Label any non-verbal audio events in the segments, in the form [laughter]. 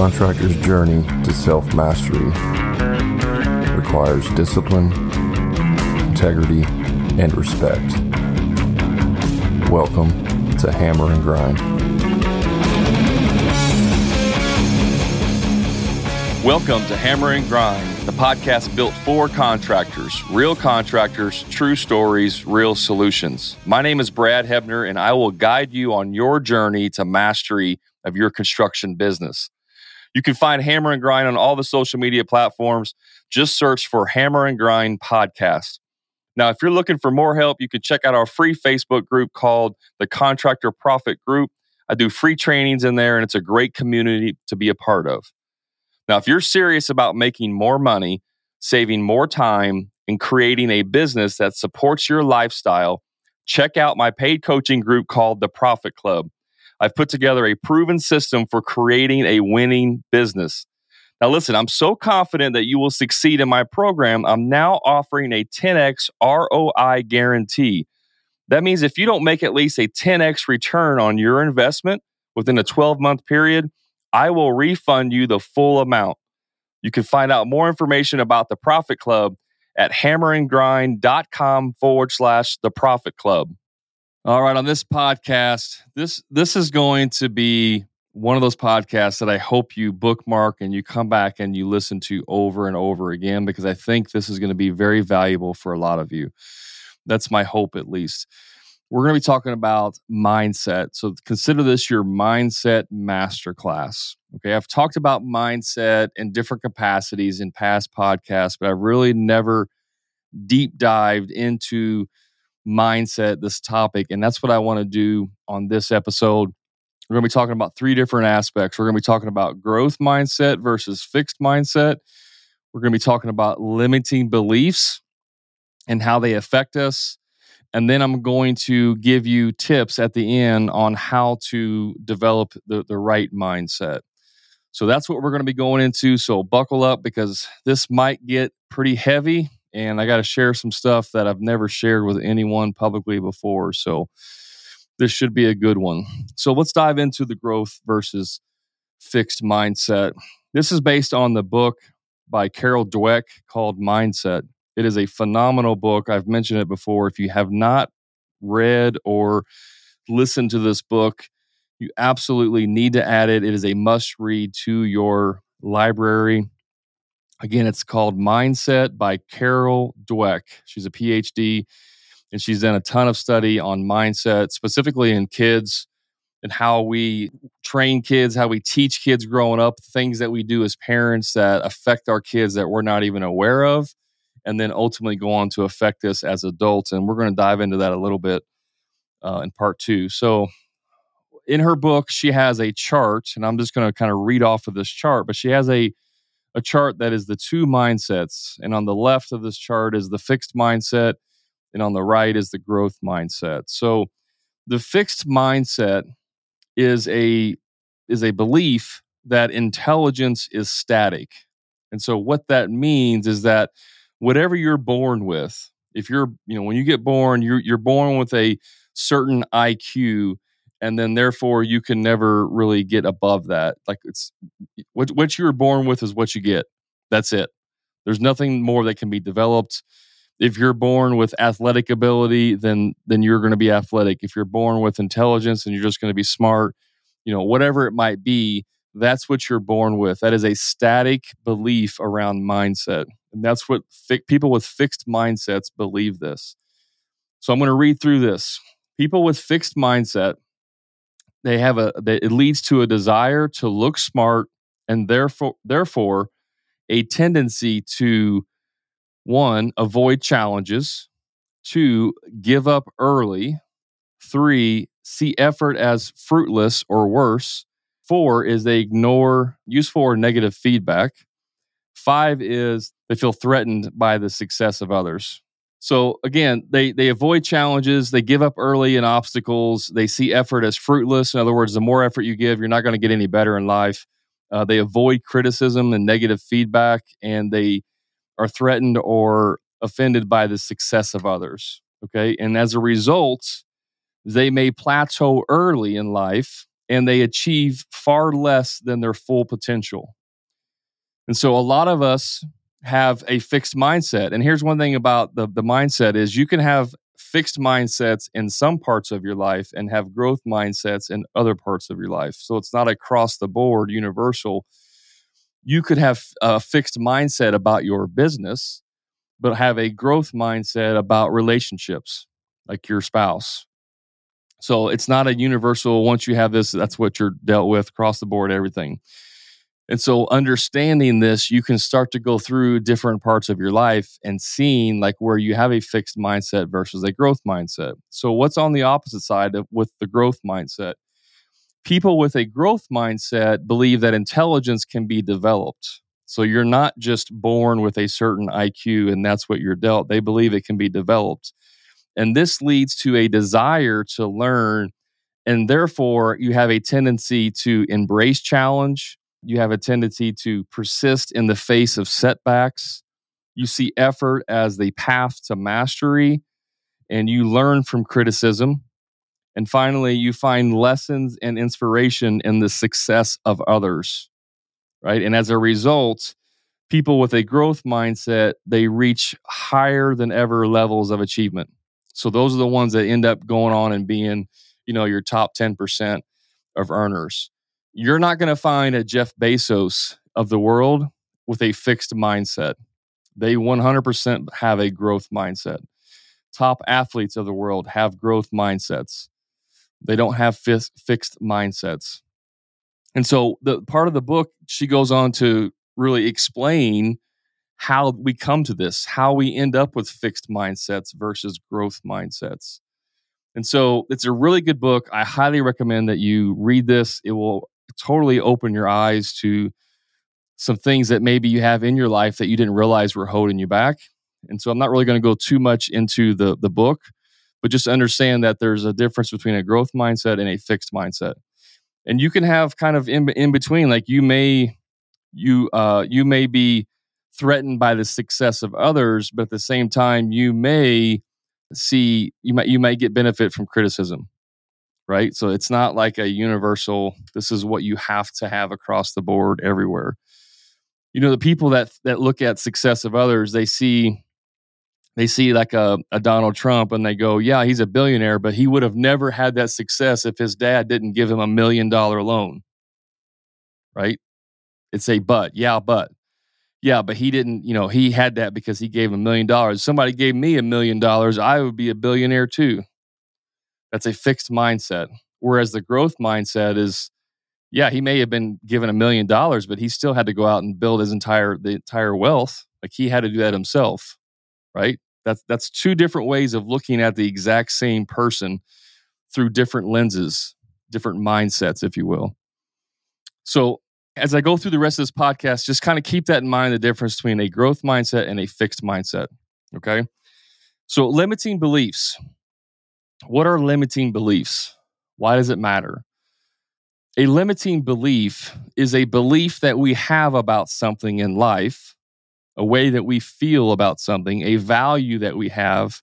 contractor's journey to self mastery requires discipline, integrity, and respect. Welcome to Hammer and Grind. Welcome to Hammer and Grind, the podcast built for contractors, real contractors, true stories, real solutions. My name is Brad Hebner, and I will guide you on your journey to mastery of your construction business. You can find Hammer and Grind on all the social media platforms. Just search for Hammer and Grind Podcast. Now, if you're looking for more help, you can check out our free Facebook group called the Contractor Profit Group. I do free trainings in there, and it's a great community to be a part of. Now, if you're serious about making more money, saving more time, and creating a business that supports your lifestyle, check out my paid coaching group called the Profit Club. I've put together a proven system for creating a winning business. Now, listen, I'm so confident that you will succeed in my program. I'm now offering a 10x ROI guarantee. That means if you don't make at least a 10x return on your investment within a 12 month period, I will refund you the full amount. You can find out more information about the Profit Club at hammerandgrind.com forward slash the Profit Club. All right, on this podcast, this this is going to be one of those podcasts that I hope you bookmark and you come back and you listen to over and over again because I think this is going to be very valuable for a lot of you. That's my hope at least. We're going to be talking about mindset. So consider this your mindset masterclass. Okay, I've talked about mindset in different capacities in past podcasts, but I've really never deep dived into mindset, this topic. And that's what I want to do on this episode. We're going to be talking about three different aspects. We're going to be talking about growth mindset versus fixed mindset. We're going to be talking about limiting beliefs and how they affect us. And then I'm going to give you tips at the end on how to develop the, the right mindset. So that's what we're going to be going into. So buckle up because this might get pretty heavy and I got to share some stuff that I've never shared with anyone publicly before. So this should be a good one. So let's dive into the growth versus fixed mindset. This is based on the book by Carol Dweck called Mindset. It is a phenomenal book. I've mentioned it before. If you have not read or listened to this book, you absolutely need to add it. It is a must read to your library. Again, it's called Mindset by Carol Dweck. She's a PhD and she's done a ton of study on mindset, specifically in kids and how we train kids, how we teach kids growing up, things that we do as parents that affect our kids that we're not even aware of, and then ultimately go on to affect us as adults. And we're going to dive into that a little bit uh, in part two. So, in her book, she has a chart, and I'm just going to kind of read off of this chart, but she has a a chart that is the two mindsets. And on the left of this chart is the fixed mindset, and on the right is the growth mindset. So the fixed mindset is a is a belief that intelligence is static. And so what that means is that whatever you're born with, if you're, you know, when you get born, you're you're born with a certain IQ and then therefore you can never really get above that like it's what, what you're born with is what you get. That's it. There's nothing more that can be developed. If you're born with athletic ability then then you're going to be athletic. If you're born with intelligence and you're just going to be smart you know whatever it might be that's what you're born with. That is a static belief around mindset and that's what fi- people with fixed mindsets believe this. So i'm going to read through this. People with fixed mindset they have a it leads to a desire to look smart and therefore therefore a tendency to one avoid challenges two give up early three see effort as fruitless or worse four is they ignore useful or negative feedback five is they feel threatened by the success of others so again, they they avoid challenges, they give up early in obstacles, they see effort as fruitless. In other words, the more effort you give, you're not going to get any better in life. Uh, they avoid criticism and negative feedback, and they are threatened or offended by the success of others. Okay, and as a result, they may plateau early in life and they achieve far less than their full potential. And so a lot of us have a fixed mindset. And here's one thing about the, the mindset is you can have fixed mindsets in some parts of your life and have growth mindsets in other parts of your life. So it's not across the board universal. You could have a fixed mindset about your business, but have a growth mindset about relationships, like your spouse. So it's not a universal, once you have this, that's what you're dealt with across the board, everything. And so, understanding this, you can start to go through different parts of your life and seeing like where you have a fixed mindset versus a growth mindset. So, what's on the opposite side of, with the growth mindset? People with a growth mindset believe that intelligence can be developed. So, you're not just born with a certain IQ and that's what you're dealt. They believe it can be developed. And this leads to a desire to learn. And therefore, you have a tendency to embrace challenge you have a tendency to persist in the face of setbacks. You see effort as the path to mastery, and you learn from criticism. And finally, you find lessons and inspiration in the success of others, right? And as a result, people with a growth mindset, they reach higher than ever levels of achievement. So those are the ones that end up going on and being, you know, your top 10% of earners you're not going to find a Jeff Bezos of the world with a fixed mindset. They 100% have a growth mindset. Top athletes of the world have growth mindsets. They don't have f- fixed mindsets. And so, the part of the book, she goes on to really explain how we come to this, how we end up with fixed mindsets versus growth mindsets. And so, it's a really good book. I highly recommend that you read this. It will totally open your eyes to some things that maybe you have in your life that you didn't realize were holding you back. And so I'm not really going to go too much into the the book, but just understand that there's a difference between a growth mindset and a fixed mindset. And you can have kind of in, in between like you may you uh you may be threatened by the success of others, but at the same time you may see you might you might get benefit from criticism right? So it's not like a universal, this is what you have to have across the board everywhere. You know, the people that that look at success of others, they see they see like a, a Donald Trump and they go, yeah, he's a billionaire, but he would have never had that success if his dad didn't give him a million dollar loan. Right? It's a but. Yeah, but. Yeah, but he didn't, you know, he had that because he gave a million dollars. Somebody gave me a million dollars, I would be a billionaire too. That's a fixed mindset. Whereas the growth mindset is, yeah, he may have been given a million dollars, but he still had to go out and build his entire the entire wealth. Like he had to do that himself, right? That's that's two different ways of looking at the exact same person through different lenses, different mindsets, if you will. So as I go through the rest of this podcast, just kind of keep that in mind the difference between a growth mindset and a fixed mindset. Okay. So limiting beliefs. What are limiting beliefs? Why does it matter? A limiting belief is a belief that we have about something in life, a way that we feel about something, a value that we have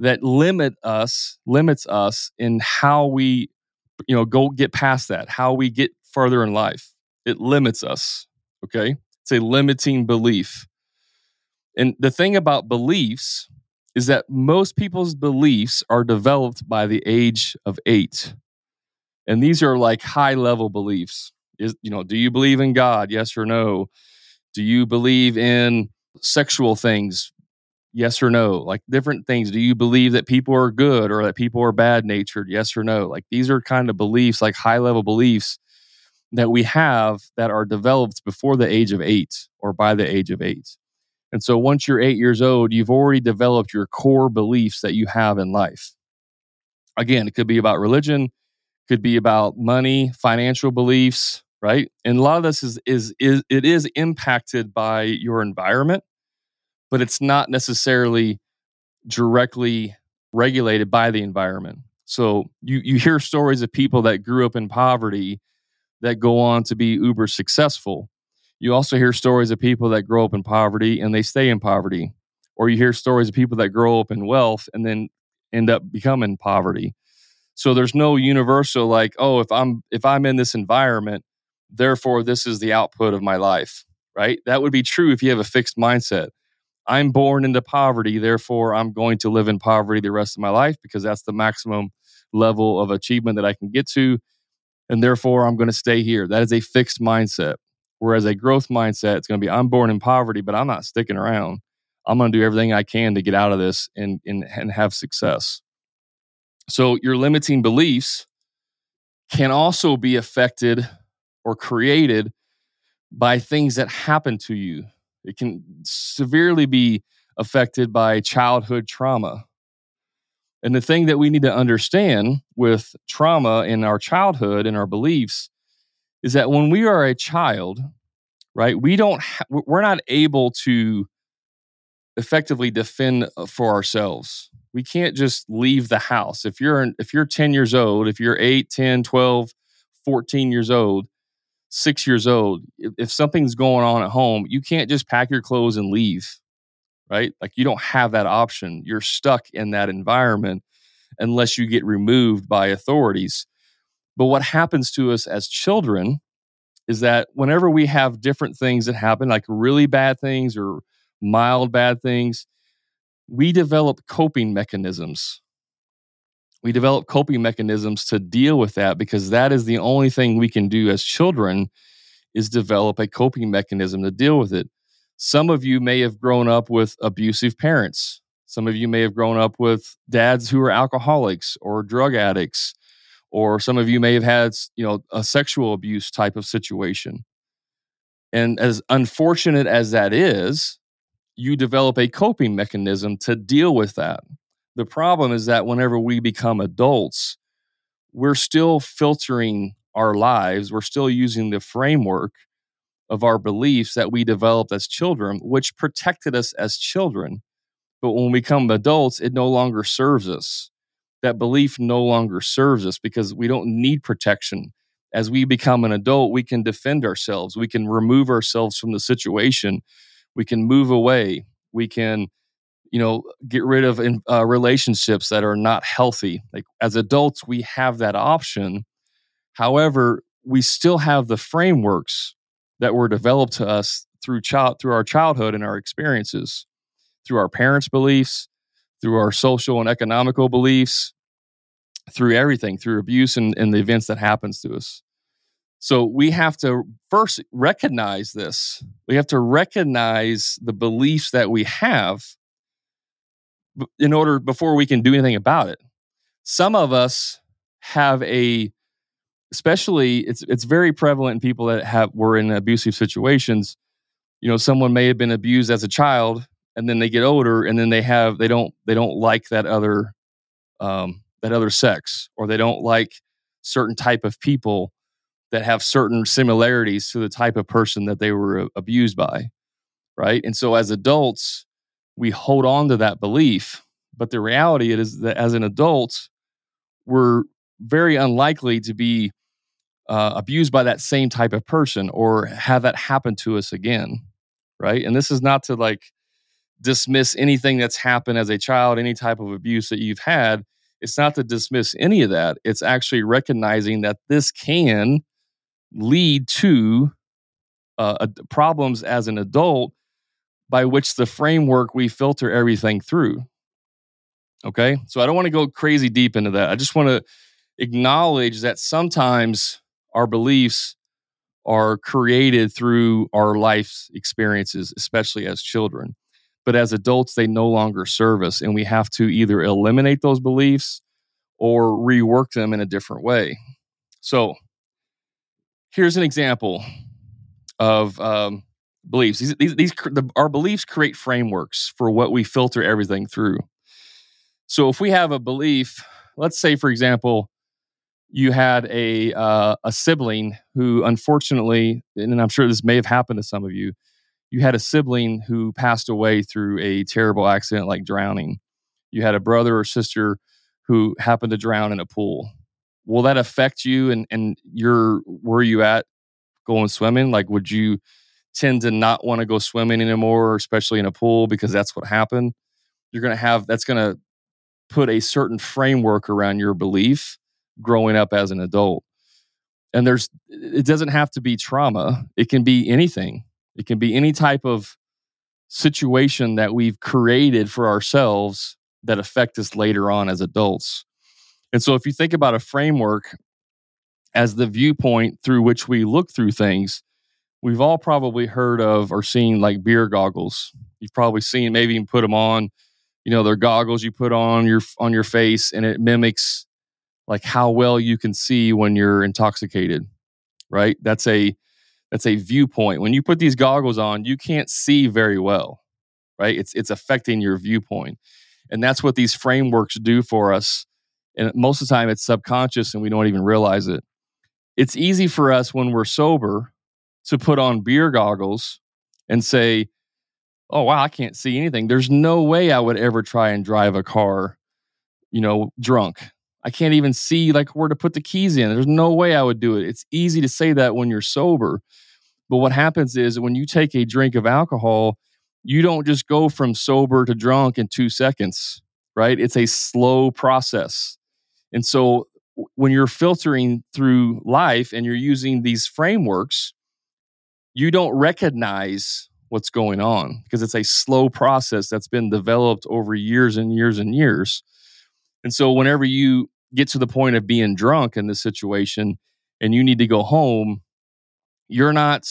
that limit us, limits us in how we, you know, go get past that, how we get further in life. It limits us. Okay. It's a limiting belief. And the thing about beliefs is that most people's beliefs are developed by the age of eight. And these are like high level beliefs. Is, you know, do you believe in God? Yes or no? Do you believe in sexual things? Yes or no? Like different things. Do you believe that people are good or that people are bad natured? Yes or no? Like these are kind of beliefs, like high level beliefs that we have that are developed before the age of eight or by the age of eight. And so once you're eight years old, you've already developed your core beliefs that you have in life. Again, it could be about religion, could be about money, financial beliefs, right? And a lot of this is is is it is impacted by your environment, but it's not necessarily directly regulated by the environment. So you you hear stories of people that grew up in poverty that go on to be uber successful you also hear stories of people that grow up in poverty and they stay in poverty. Or you hear stories of people that grow up in wealth and then end up becoming poverty. So there's no universal like, oh, if I'm if I'm in this environment, therefore this is the output of my life, right? That would be true if you have a fixed mindset. I'm born into poverty, therefore I'm going to live in poverty the rest of my life because that's the maximum level of achievement that I can get to. And therefore I'm going to stay here. That is a fixed mindset. Whereas a growth mindset, it's going to be I'm born in poverty, but I'm not sticking around. I'm going to do everything I can to get out of this and, and, and have success. So your limiting beliefs can also be affected or created by things that happen to you. It can severely be affected by childhood trauma. And the thing that we need to understand with trauma in our childhood and our beliefs is that when we are a child, right, we don't ha- we're not able to effectively defend uh, for ourselves. We can't just leave the house. If you're if you're 10 years old, if you're 8, 10, 12, 14 years old, 6 years old, if, if something's going on at home, you can't just pack your clothes and leave. Right? Like you don't have that option. You're stuck in that environment unless you get removed by authorities. But what happens to us as children is that whenever we have different things that happen, like really bad things or mild bad things, we develop coping mechanisms. We develop coping mechanisms to deal with that because that is the only thing we can do as children is develop a coping mechanism to deal with it. Some of you may have grown up with abusive parents. Some of you may have grown up with dads who are alcoholics or drug addicts or some of you may have had you know a sexual abuse type of situation. And as unfortunate as that is you develop a coping mechanism to deal with that. The problem is that whenever we become adults we're still filtering our lives we're still using the framework of our beliefs that we developed as children which protected us as children. But when we become adults it no longer serves us that belief no longer serves us because we don't need protection. As we become an adult, we can defend ourselves. We can remove ourselves from the situation. We can move away. We can, you know, get rid of uh, relationships that are not healthy. Like as adults, we have that option. However, we still have the frameworks that were developed to us through child through our childhood and our experiences, through our parents' beliefs, through our social and economical beliefs, through everything, through abuse and, and the events that happens to us. So we have to first recognize this. We have to recognize the beliefs that we have in order before we can do anything about it. Some of us have a especially it's it's very prevalent in people that have were in abusive situations. You know, someone may have been abused as a child and then they get older and then they have they don't they don't like that other um, that other sex or they don't like certain type of people that have certain similarities to the type of person that they were abused by right? And so as adults we hold on to that belief but the reality is that as an adult we're very unlikely to be uh, abused by that same type of person or have that happen to us again right? And this is not to like dismiss anything that's happened as a child, any type of abuse that you've had. It's not to dismiss any of that. It's actually recognizing that this can lead to uh, problems as an adult by which the framework we filter everything through. Okay. So I don't want to go crazy deep into that. I just want to acknowledge that sometimes our beliefs are created through our life's experiences, especially as children but as adults they no longer serve us and we have to either eliminate those beliefs or rework them in a different way. So here's an example of um, beliefs. These, these, these the, our beliefs create frameworks for what we filter everything through. So if we have a belief let's say for example you had a uh, a sibling who unfortunately and i'm sure this may have happened to some of you you had a sibling who passed away through a terrible accident like drowning. You had a brother or sister who happened to drown in a pool. Will that affect you and, and your where you at going swimming? Like would you tend to not want to go swimming anymore, especially in a pool, because that's what happened? You're gonna have that's gonna put a certain framework around your belief growing up as an adult. And there's, it doesn't have to be trauma, it can be anything. It can be any type of situation that we've created for ourselves that affect us later on as adults. And so if you think about a framework as the viewpoint through which we look through things, we've all probably heard of or seen like beer goggles. You've probably seen maybe even put them on. You know, they're goggles you put on your on your face and it mimics like how well you can see when you're intoxicated. Right? That's a that's a viewpoint. When you put these goggles on, you can't see very well. Right? It's it's affecting your viewpoint. And that's what these frameworks do for us. And most of the time it's subconscious and we don't even realize it. It's easy for us when we're sober to put on beer goggles and say, oh, wow, I can't see anything. There's no way I would ever try and drive a car, you know, drunk. I can't even see like where to put the keys in. There's no way I would do it. It's easy to say that when you're sober. But what happens is when you take a drink of alcohol, you don't just go from sober to drunk in two seconds, right? It's a slow process. And so when you're filtering through life and you're using these frameworks, you don't recognize what's going on because it's a slow process that's been developed over years and years and years. And so, whenever you get to the point of being drunk in this situation and you need to go home, you're not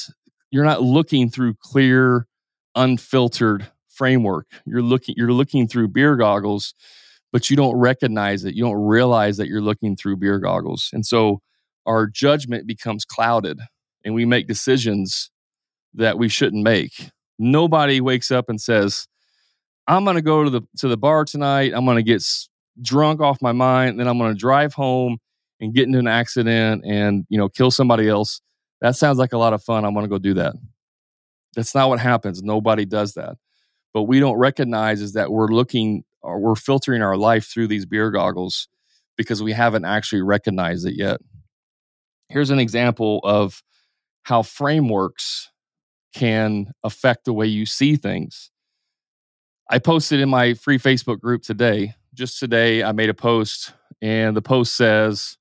you're not looking through clear, unfiltered framework. You're looking you're looking through beer goggles, but you don't recognize it. You don't realize that you're looking through beer goggles. And so our judgment becomes clouded and we make decisions that we shouldn't make. Nobody wakes up and says, "I'm going to go to the to the bar tonight. I'm going to get drunk off my mind, then I'm going to drive home and get into an accident and you know kill somebody else." That sounds like a lot of fun. I'm going to go do that. That's not what happens. Nobody does that. But we don't recognize is that we're looking or we're filtering our life through these beer goggles because we haven't actually recognized it yet. Here's an example of how frameworks can affect the way you see things. I posted in my free Facebook group today. Just today, I made a post, and the post says,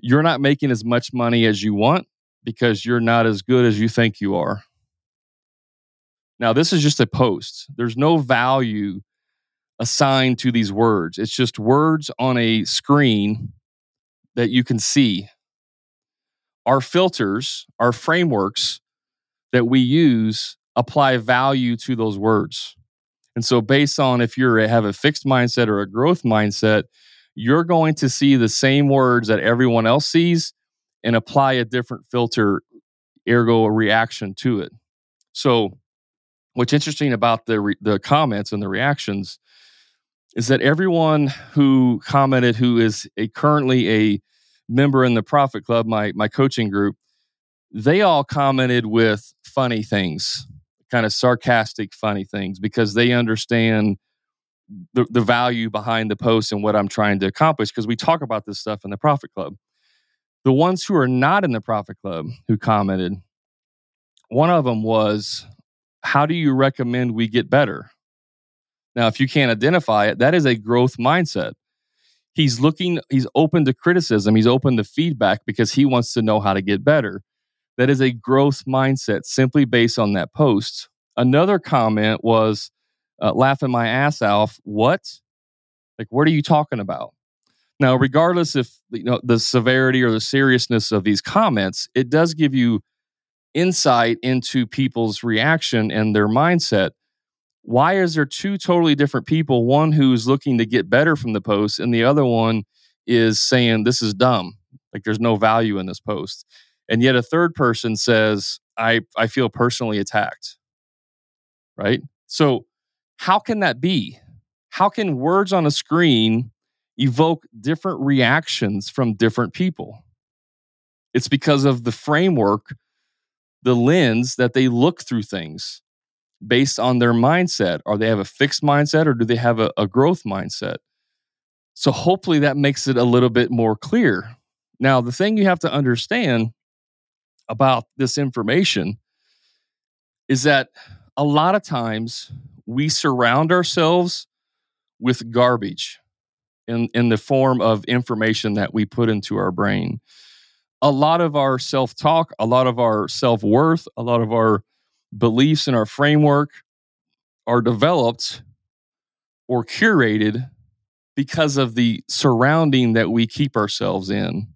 You're not making as much money as you want because you're not as good as you think you are. Now, this is just a post, there's no value assigned to these words. It's just words on a screen that you can see. Our filters, our frameworks that we use apply value to those words. And so, based on if you have a fixed mindset or a growth mindset, you're going to see the same words that everyone else sees and apply a different filter, ergo, a reaction to it. So, what's interesting about the, re- the comments and the reactions is that everyone who commented who is a currently a member in the Profit Club, my, my coaching group, they all commented with funny things, kind of sarcastic, funny things, because they understand the, the value behind the post and what I'm trying to accomplish. Because we talk about this stuff in the Profit Club. The ones who are not in the Profit Club who commented, one of them was, How do you recommend we get better? Now, if you can't identify it, that is a growth mindset. He's looking, he's open to criticism, he's open to feedback because he wants to know how to get better. That is a growth mindset simply based on that post. Another comment was uh, laughing my ass off. What? Like, what are you talking about? Now, regardless if you know the severity or the seriousness of these comments, it does give you insight into people's reaction and their mindset. Why is there two totally different people? One who's looking to get better from the post, and the other one is saying this is dumb. Like there's no value in this post and yet a third person says i i feel personally attacked. Right? So how can that be? How can words on a screen evoke different reactions from different people? It's because of the framework the lens that they look through things based on their mindset. Are they have a fixed mindset or do they have a, a growth mindset? So hopefully that makes it a little bit more clear. Now the thing you have to understand about this information is that a lot of times we surround ourselves with garbage. in, in the form of information that we put into our brain. A lot of our self talk, a lot of our self worth, a lot of our beliefs and our framework are developed or curated because of the surrounding that we keep ourselves in.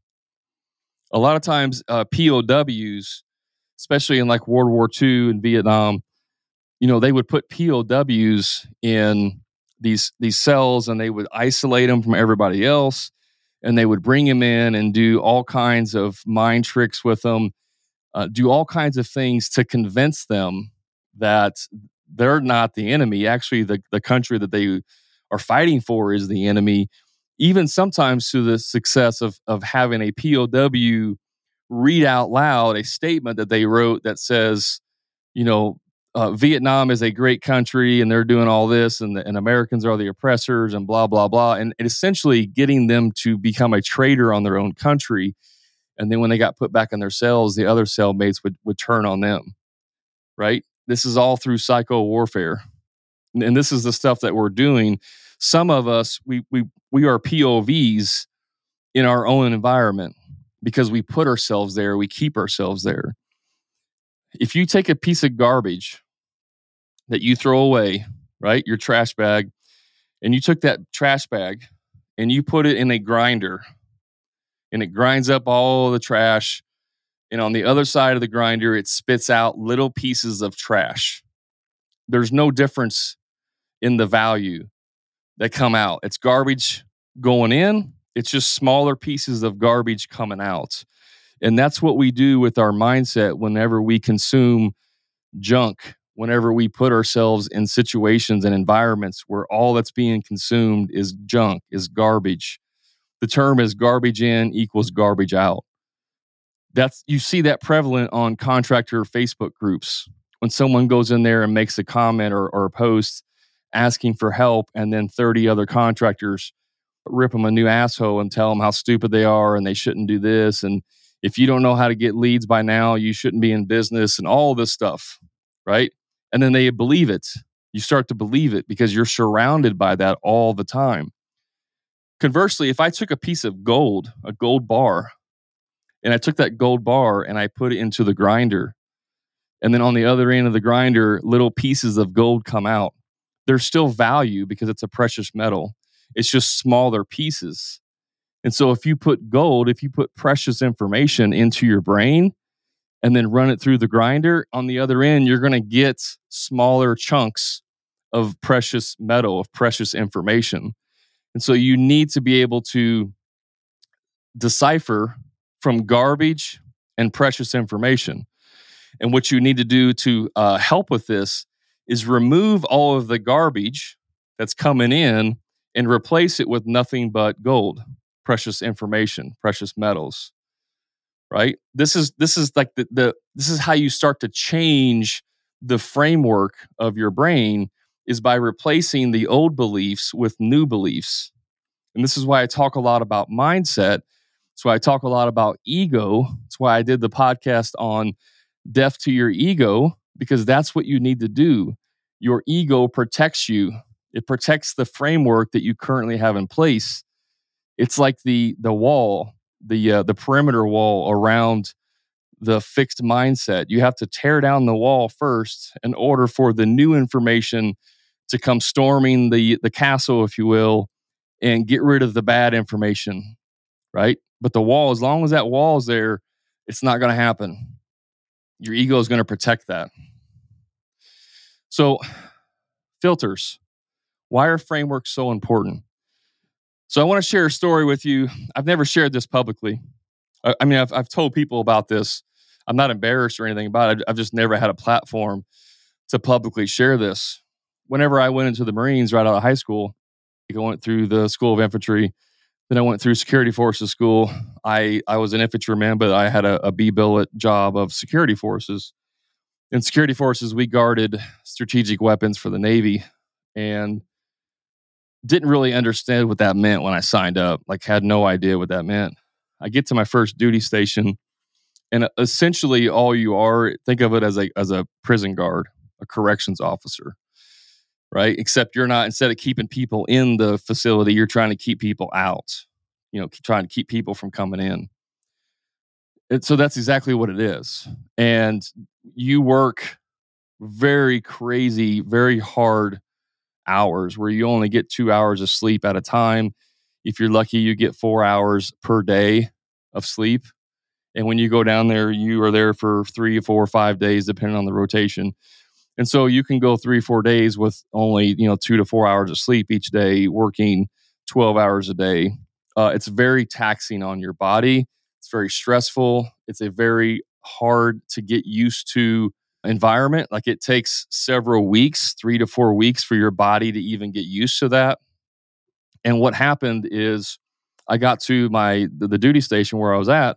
A lot of times, uh, POWs, especially in like World War II and Vietnam, you know, they would put POWs in these these cells and they would isolate them from everybody else and they would bring them in and do all kinds of mind tricks with them uh, do all kinds of things to convince them that they're not the enemy. Actually the, the country that they are fighting for is the enemy even sometimes to the success of of having a pow read out loud a statement that they wrote that says you know uh, Vietnam is a great country and they're doing all this and, the, and Americans are the oppressors and blah, blah, blah. And, and essentially getting them to become a traitor on their own country. And then when they got put back in their cells, the other cellmates would, would turn on them, right? This is all through psycho warfare. And, and this is the stuff that we're doing. Some of us, we, we, we are POVs in our own environment because we put ourselves there, we keep ourselves there if you take a piece of garbage that you throw away, right, your trash bag, and you took that trash bag and you put it in a grinder and it grinds up all the trash. And on the other side of the grinder, it spits out little pieces of trash. There's no difference in the value that come out. It's garbage going in, it's just smaller pieces of garbage coming out. And that's what we do with our mindset whenever we consume junk, whenever we put ourselves in situations and environments where all that's being consumed is junk, is garbage. The term is garbage in equals garbage out. That's you see that prevalent on contractor Facebook groups. When someone goes in there and makes a comment or, or a post asking for help, and then 30 other contractors rip them a new asshole and tell them how stupid they are and they shouldn't do this and if you don't know how to get leads by now, you shouldn't be in business and all this stuff, right? And then they believe it. You start to believe it because you're surrounded by that all the time. Conversely, if I took a piece of gold, a gold bar, and I took that gold bar and I put it into the grinder, and then on the other end of the grinder, little pieces of gold come out, there's still value because it's a precious metal. It's just smaller pieces. And so if you put gold, if you put precious information into your brain and then run it through the grinder, on the other end, you're going to get smaller chunks of precious metal, of precious information. And so you need to be able to decipher from garbage and precious information. And what you need to do to uh, help with this is remove all of the garbage that's coming in and replace it with nothing but gold precious information, precious metals. Right? This is this is like the, the this is how you start to change the framework of your brain is by replacing the old beliefs with new beliefs. And this is why I talk a lot about mindset. That's why I talk a lot about ego. That's why I did the podcast on death to your ego, because that's what you need to do. Your ego protects you, it protects the framework that you currently have in place it's like the the wall, the uh, the perimeter wall around the fixed mindset. You have to tear down the wall first in order for the new information to come storming the the castle, if you will, and get rid of the bad information, right? But the wall, as long as that wall is there, it's not going to happen. Your ego is going to protect that. So, filters. Why are frameworks so important? So I want to share a story with you. I've never shared this publicly. I, I mean, I've, I've told people about this. I'm not embarrassed or anything about it. I've just never had a platform to publicly share this. Whenever I went into the Marines right out of high school, I went through the School of Infantry. Then I went through Security Forces School. I, I was an infantryman, but I had a, a B billet job of security forces. In security forces, we guarded strategic weapons for the Navy. And didn't really understand what that meant when I signed up. Like had no idea what that meant. I get to my first duty station, and uh, essentially all you are think of it as a as a prison guard, a corrections officer. right? Except you're not, instead of keeping people in the facility, you're trying to keep people out, you know, trying to keep people from coming in. So that's exactly what it is. And you work very crazy, very hard hours where you only get two hours of sleep at a time. If you're lucky, you get four hours per day of sleep. And when you go down there, you are there for three, four, five days, depending on the rotation. And so you can go three, four days with only, you know, two to four hours of sleep each day, working 12 hours a day. Uh, it's very taxing on your body. It's very stressful. It's a very hard to get used to environment. Like it takes several weeks, three to four weeks for your body to even get used to that. And what happened is I got to my the, the duty station where I was at,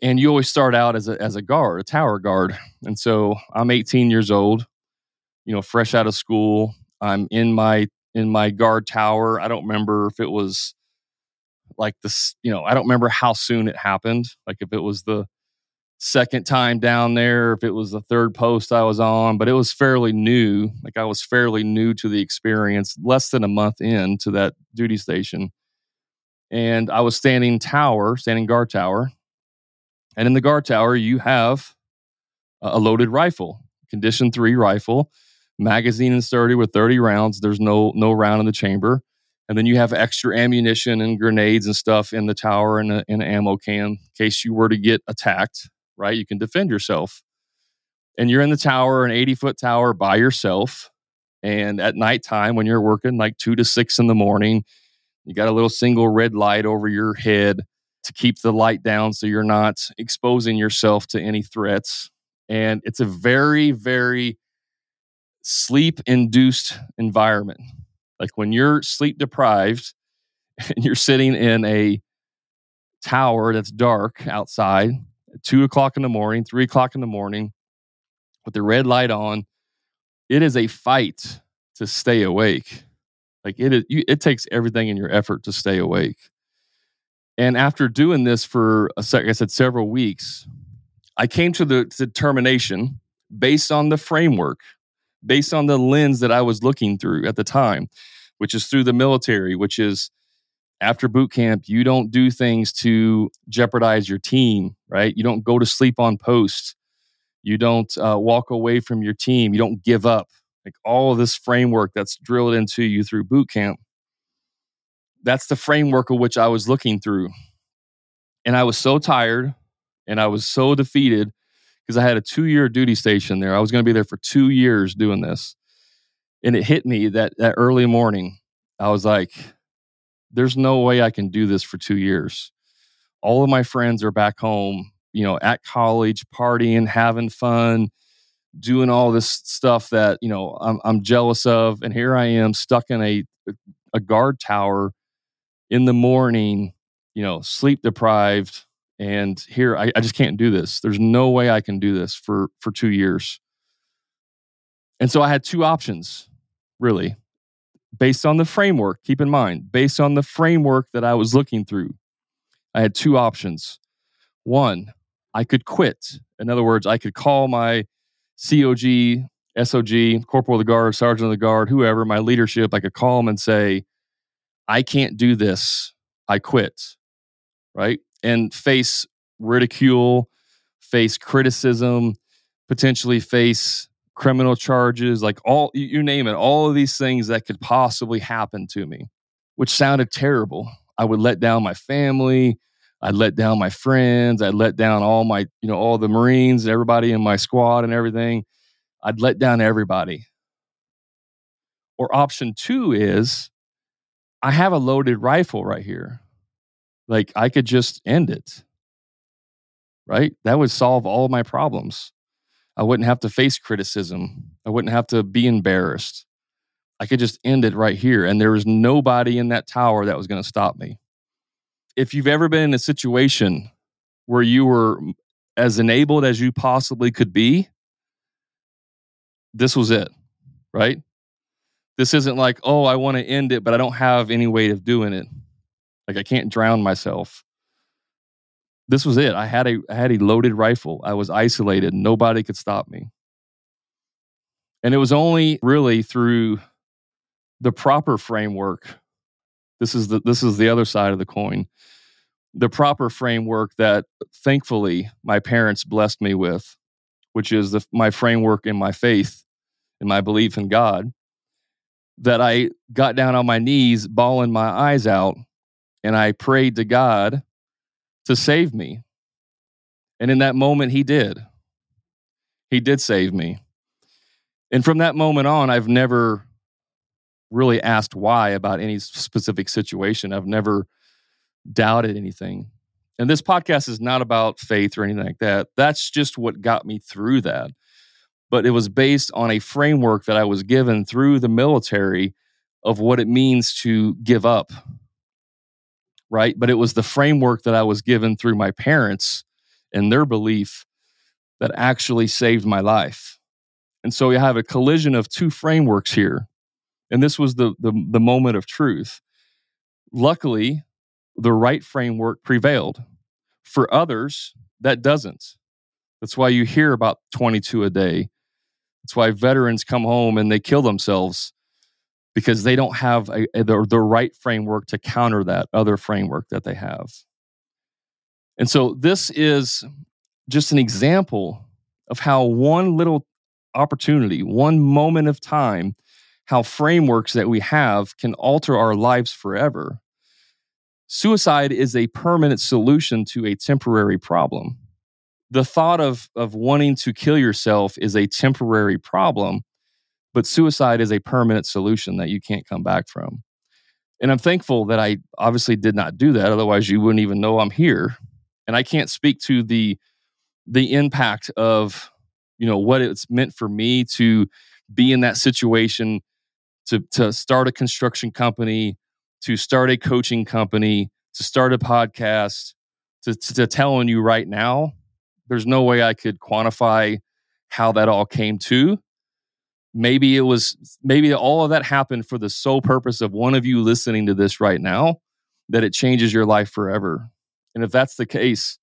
and you always start out as a as a guard, a tower guard. And so I'm 18 years old, you know, fresh out of school. I'm in my in my guard tower. I don't remember if it was like this, you know, I don't remember how soon it happened. Like if it was the second time down there, if it was the third post I was on, but it was fairly new. Like I was fairly new to the experience, less than a month in to that duty station. And I was standing tower, standing guard tower. And in the guard tower, you have a loaded rifle, condition three rifle, magazine and sturdy with 30 rounds. There's no no round in the chamber. And then you have extra ammunition and grenades and stuff in the tower and an ammo can in case you were to get attacked right? You can defend yourself. And you're in the tower, an 80 foot tower by yourself. And at nighttime, when you're working like two to six in the morning, you got a little single red light over your head to keep the light down so you're not exposing yourself to any threats. And it's a very, very sleep induced environment. Like when you're sleep deprived [laughs] and you're sitting in a tower that's dark outside two o'clock in the morning, three o'clock in the morning, with the red light on. It is a fight to stay awake. Like it is, you, it takes everything in your effort to stay awake. And after doing this for, a sec, I said, several weeks, I came to the determination based on the framework, based on the lens that I was looking through at the time, which is through the military, which is after boot camp, you don't do things to jeopardize your team, right? You don't go to sleep on post. You don't uh, walk away from your team. You don't give up. Like all of this framework that's drilled into you through boot camp. That's the framework of which I was looking through. And I was so tired and I was so defeated because I had a two year duty station there. I was going to be there for two years doing this. And it hit me that, that early morning. I was like, there's no way I can do this for two years. All of my friends are back home, you know, at college, partying, having fun, doing all this stuff that, you know, I'm, I'm jealous of. And here I am stuck in a, a guard tower in the morning, you know, sleep deprived. And here I, I just can't do this. There's no way I can do this for, for two years. And so I had two options, really based on the framework, keep in mind, based on the framework that I was looking through, I had two options. One, I could quit. In other words, I could call my COG, SOG, Corporal of the Guard, Sergeant of the Guard, whoever, my leadership, I could call them and say, I can't do this. I quit. Right. And face ridicule, face criticism, potentially face criminal charges, like all you name it, all of these things that could possibly happen to me, which sounded terrible. I would let down my family. I'd let down my friends. I'd let down all my, you know, all the Marines, everybody in my squad and everything. I'd let down everybody. Or option two is I have a loaded rifle right here. Like I could just end it. Right? That would solve all my problems. I wouldn't have to face criticism. I wouldn't have to be embarrassed. I could just end it right here. And there was nobody in that tower that was going to stop me. If you've ever been in a situation where you were as enabled as you possibly could be, this was it, right? This isn't like, oh, I want to end it, but I don't have any way of doing it. Like I can't drown myself this was it. I had a I had a loaded rifle. I was isolated. Nobody could stop me. And it was only really through the proper framework. This is the this is the other side of the coin. The proper framework that thankfully my parents blessed me with, which is the, my framework in my faith and my belief in God, that I got down on my knees, bawling my eyes out, and I prayed to God to save me. And in that moment, He did. He did save me. And from that moment on, I've never really asked why about any specific situation. I've never doubted anything. And this podcast is not about faith or anything like that. That's just what got me through that. But it was based on a framework that I was given through the military of what it means to give up. Right. But it was the framework that I was given through my parents and their belief that actually saved my life. And so we have a collision of two frameworks here. And this was the, the, the moment of truth. Luckily, the right framework prevailed. For others, that doesn't. That's why you hear about 22 a day. That's why veterans come home and they kill themselves because they don't have a, a, the, the right framework to counter that other framework that they have. And so this is just an example of how one little opportunity, one moment of time, how frameworks that we have can alter our lives forever. Suicide is a permanent solution to a temporary problem. The thought of, of wanting to kill yourself is a temporary problem, but suicide is a permanent solution that you can't come back from. And I'm thankful that I obviously did not do that. Otherwise, you wouldn't even know I'm here. And I can't speak to the the impact of you know what it's meant for me to be in that situation to to start a construction company to start a coaching company to start a podcast to, to, to telling you right now there's no way i could quantify how that all came to maybe it was maybe all of that happened for the sole purpose of one of you listening to this right now that it changes your life forever and if that's the case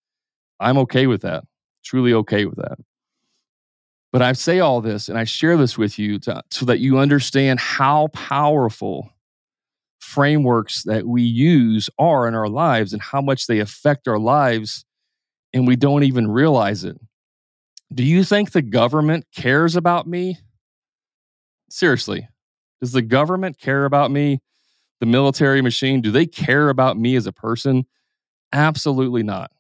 i'm okay with that truly okay with that but I say all this and I share this with you to, so that you understand how powerful frameworks that we use are in our lives and how much they affect our lives and we don't even realize it. Do you think the government cares about me? Seriously, does the government care about me? The military machine, do they care about me as a person? Absolutely not.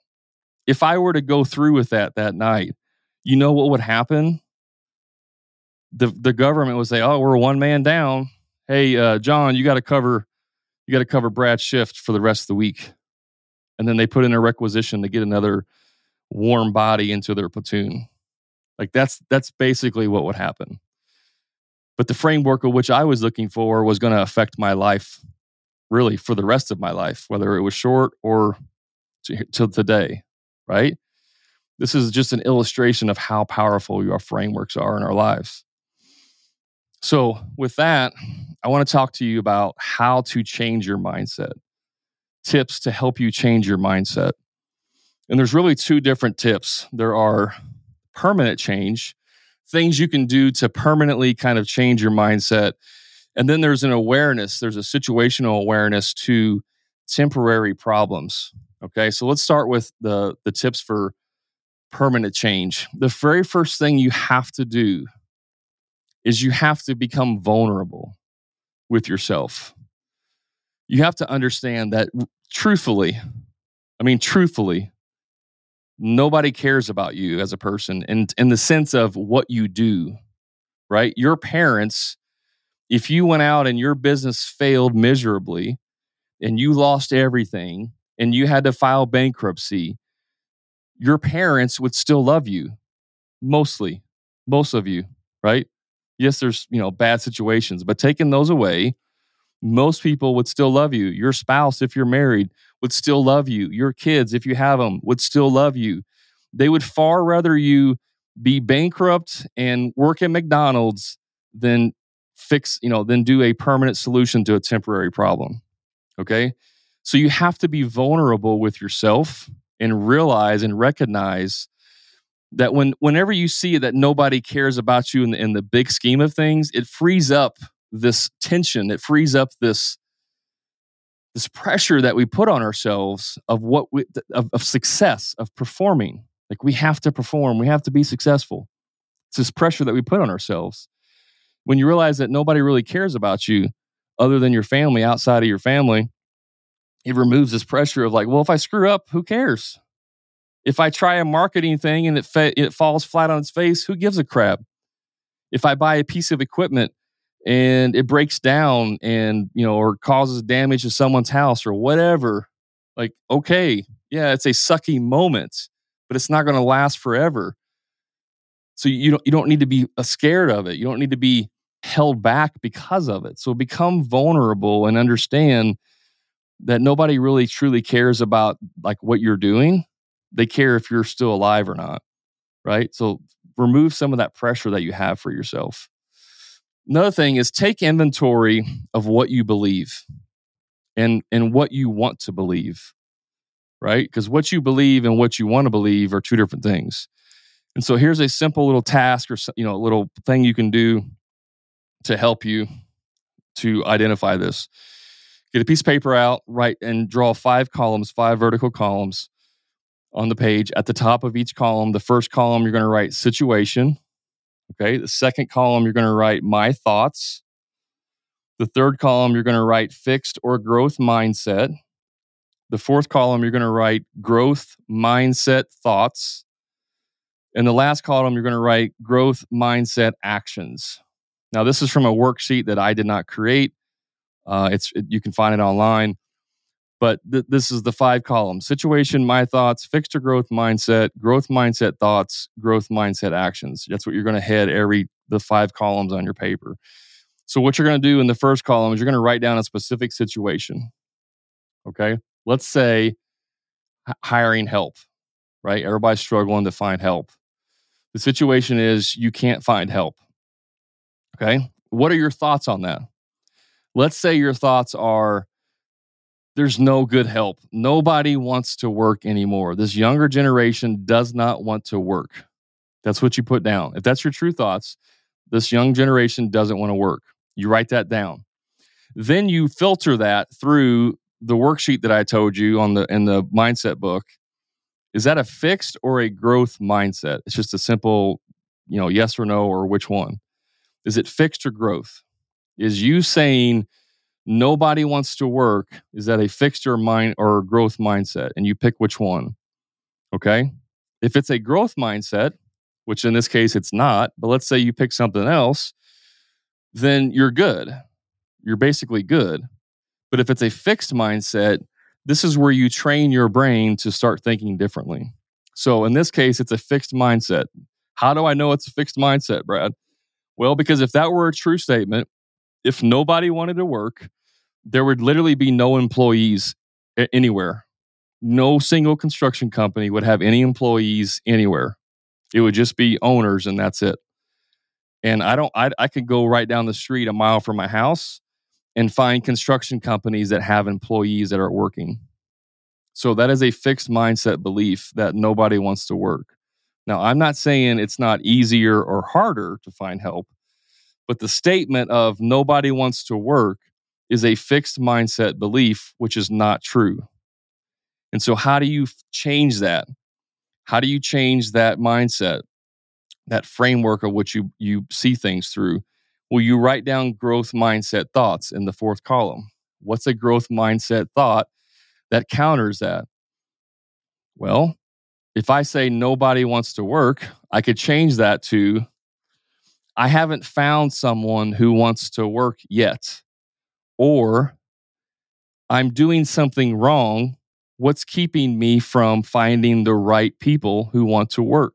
If I were to go through with that that night, you know what would happen? The the government would say, "Oh, we're one man down. Hey, uh, John, you got to cover you got to cover Brad's shift for the rest of the week." And then they put in a requisition to get another warm body into their platoon. Like that's that's basically what would happen. But the framework of which I was looking for was going to affect my life really for the rest of my life, whether it was short or till today, right? This is just an illustration of how powerful your frameworks are in our lives. So, with that, I want to talk to you about how to change your mindset, tips to help you change your mindset. And there's really two different tips. There are permanent change, things you can do to permanently kind of change your mindset. And then there's an awareness, there's a situational awareness to temporary problems. Okay, so let's start with the, the tips for permanent change. The very first thing you have to do is you have to become vulnerable with yourself. You have to understand that truthfully, I mean, truthfully, nobody cares about you as a person and in the sense of what you do, right? Your parents, if you went out and your business failed miserably and you lost everything and you had to file bankruptcy, your parents would still love you, mostly, most of you, right? yes, there's, you know, bad situations, but taking those away, most people would still love you. Your spouse, if you're married, would still love you. Your kids, if you have them, would still love you. They would far rather you be bankrupt and work at McDonald's than fix, you know, than do a permanent solution to a temporary problem. Okay. So you have to be vulnerable with yourself and realize and recognize that when whenever you see that nobody cares about you in the, in the big scheme of things, it frees up this tension. It frees up this this pressure that we put on ourselves of what we, of, of success of performing. Like we have to perform, we have to be successful. It's this pressure that we put on ourselves. When you realize that nobody really cares about you other than your family, outside of your family, it removes this pressure of like, well, if I screw up, who cares? If I try a marketing thing and it fa- it falls flat on its face, who gives a crap? If I buy a piece of equipment and it breaks down and you know or causes damage to someone's house or whatever, like okay, yeah, it's a sucky moment, but it's not going to last forever. So you don't you don't need to be uh, scared of it. You don't need to be held back because of it. So become vulnerable and understand that nobody really truly cares about like what you're doing they care if you're still alive or not right so remove some of that pressure that you have for yourself another thing is take inventory of what you believe and and what you want to believe right because what you believe and what you want to believe are two different things and so here's a simple little task or you know a little thing you can do to help you to identify this get a piece of paper out write and draw five columns five vertical columns on the page. At the top of each column, the first column, you're going to write situation. Okay. The second column, you're going to write my thoughts. The third column, you're going to write fixed or growth mindset. The fourth column, you're going to write growth mindset thoughts. And the last column, you're going to write growth mindset actions. Now, this is from a worksheet that I did not create. Uh, it's it, you can find it online. But th- this is the five columns situation, my thoughts, fixed or growth mindset, growth mindset thoughts, growth mindset actions. That's what you're going to head every the five columns on your paper. So, what you're going to do in the first column is you're going to write down a specific situation. Okay. Let's say h- hiring help, right? Everybody's struggling to find help. The situation is you can't find help. Okay. What are your thoughts on that? Let's say your thoughts are there's no good help. Nobody wants to work anymore. This younger generation does not want to work. That's what you put down. If that's your true thoughts, this young generation doesn't want to work. You write that down. Then you filter that through the worksheet that I told you on the in the mindset book. Is that a fixed or a growth mindset? It's just a simple, you know, yes or no or which one. Is it fixed or growth? Is you saying nobody wants to work is that a fixed or mind or growth mindset and you pick which one okay? If it's a growth mindset which in this case it's not but let's say you pick something else then you're good. You're basically good. But if it's a fixed mindset this is where you train your brain to start thinking differently. So in this case it's a fixed mindset. How do i know it's a fixed mindset brad? Well because if that were a true statement if nobody wanted to work there would literally be no employees anywhere. No single construction company would have any employees anywhere. It would just be owners and that's it. And I don't, I, I could go right down the street a mile from my house and find construction companies that have employees that are working. So that is a fixed mindset belief that nobody wants to work. Now, I'm not saying it's not easier or harder to find help, but the statement of nobody wants to work is a fixed mindset belief, which is not true. And so, how do you change that? How do you change that mindset, that framework of which you, you see things through? Well, you write down growth mindset thoughts in the fourth column. What's a growth mindset thought that counters that? Well, if I say nobody wants to work, I could change that to I haven't found someone who wants to work yet or I'm doing something wrong. What's keeping me from finding the right people who want to work?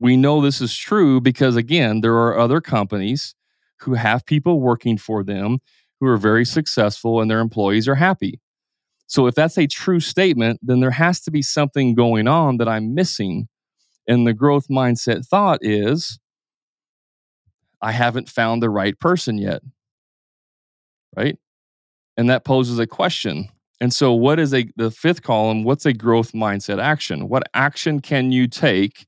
We know this is true because, again, there are other companies who have people working for them who are very successful and their employees are happy. So, if that's a true statement, then there has to be something going on that I'm missing. And the growth mindset thought is I haven't found the right person yet right? And that poses a question. And so, what is a the fifth column? What's a growth mindset action? What action can you take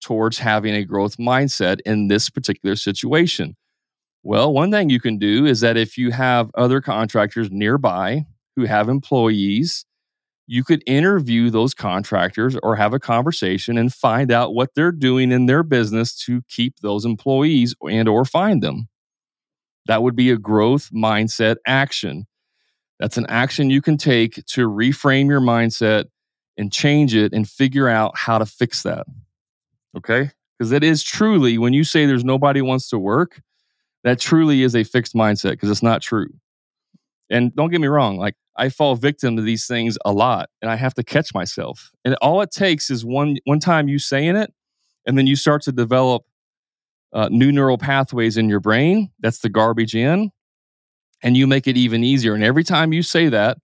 towards having a growth mindset in this particular situation? Well, one thing you can do is that if you have other contractors nearby who have employees, you could interview those contractors or have a conversation and find out what they're doing in their business to keep those employees and or find them. That would be a growth mindset action. That's an action you can take to reframe your mindset and change it and figure out how to fix that. Okay? Because it is truly, when you say there's nobody wants to work, that truly is a fixed mindset because it's not true. And don't get me wrong, like I fall victim to these things a lot and I have to catch myself. And all it takes is one one time you saying it and then you start to develop uh, new neural pathways in your brain. That's the garbage in. And you make it even easier. And every time you say that,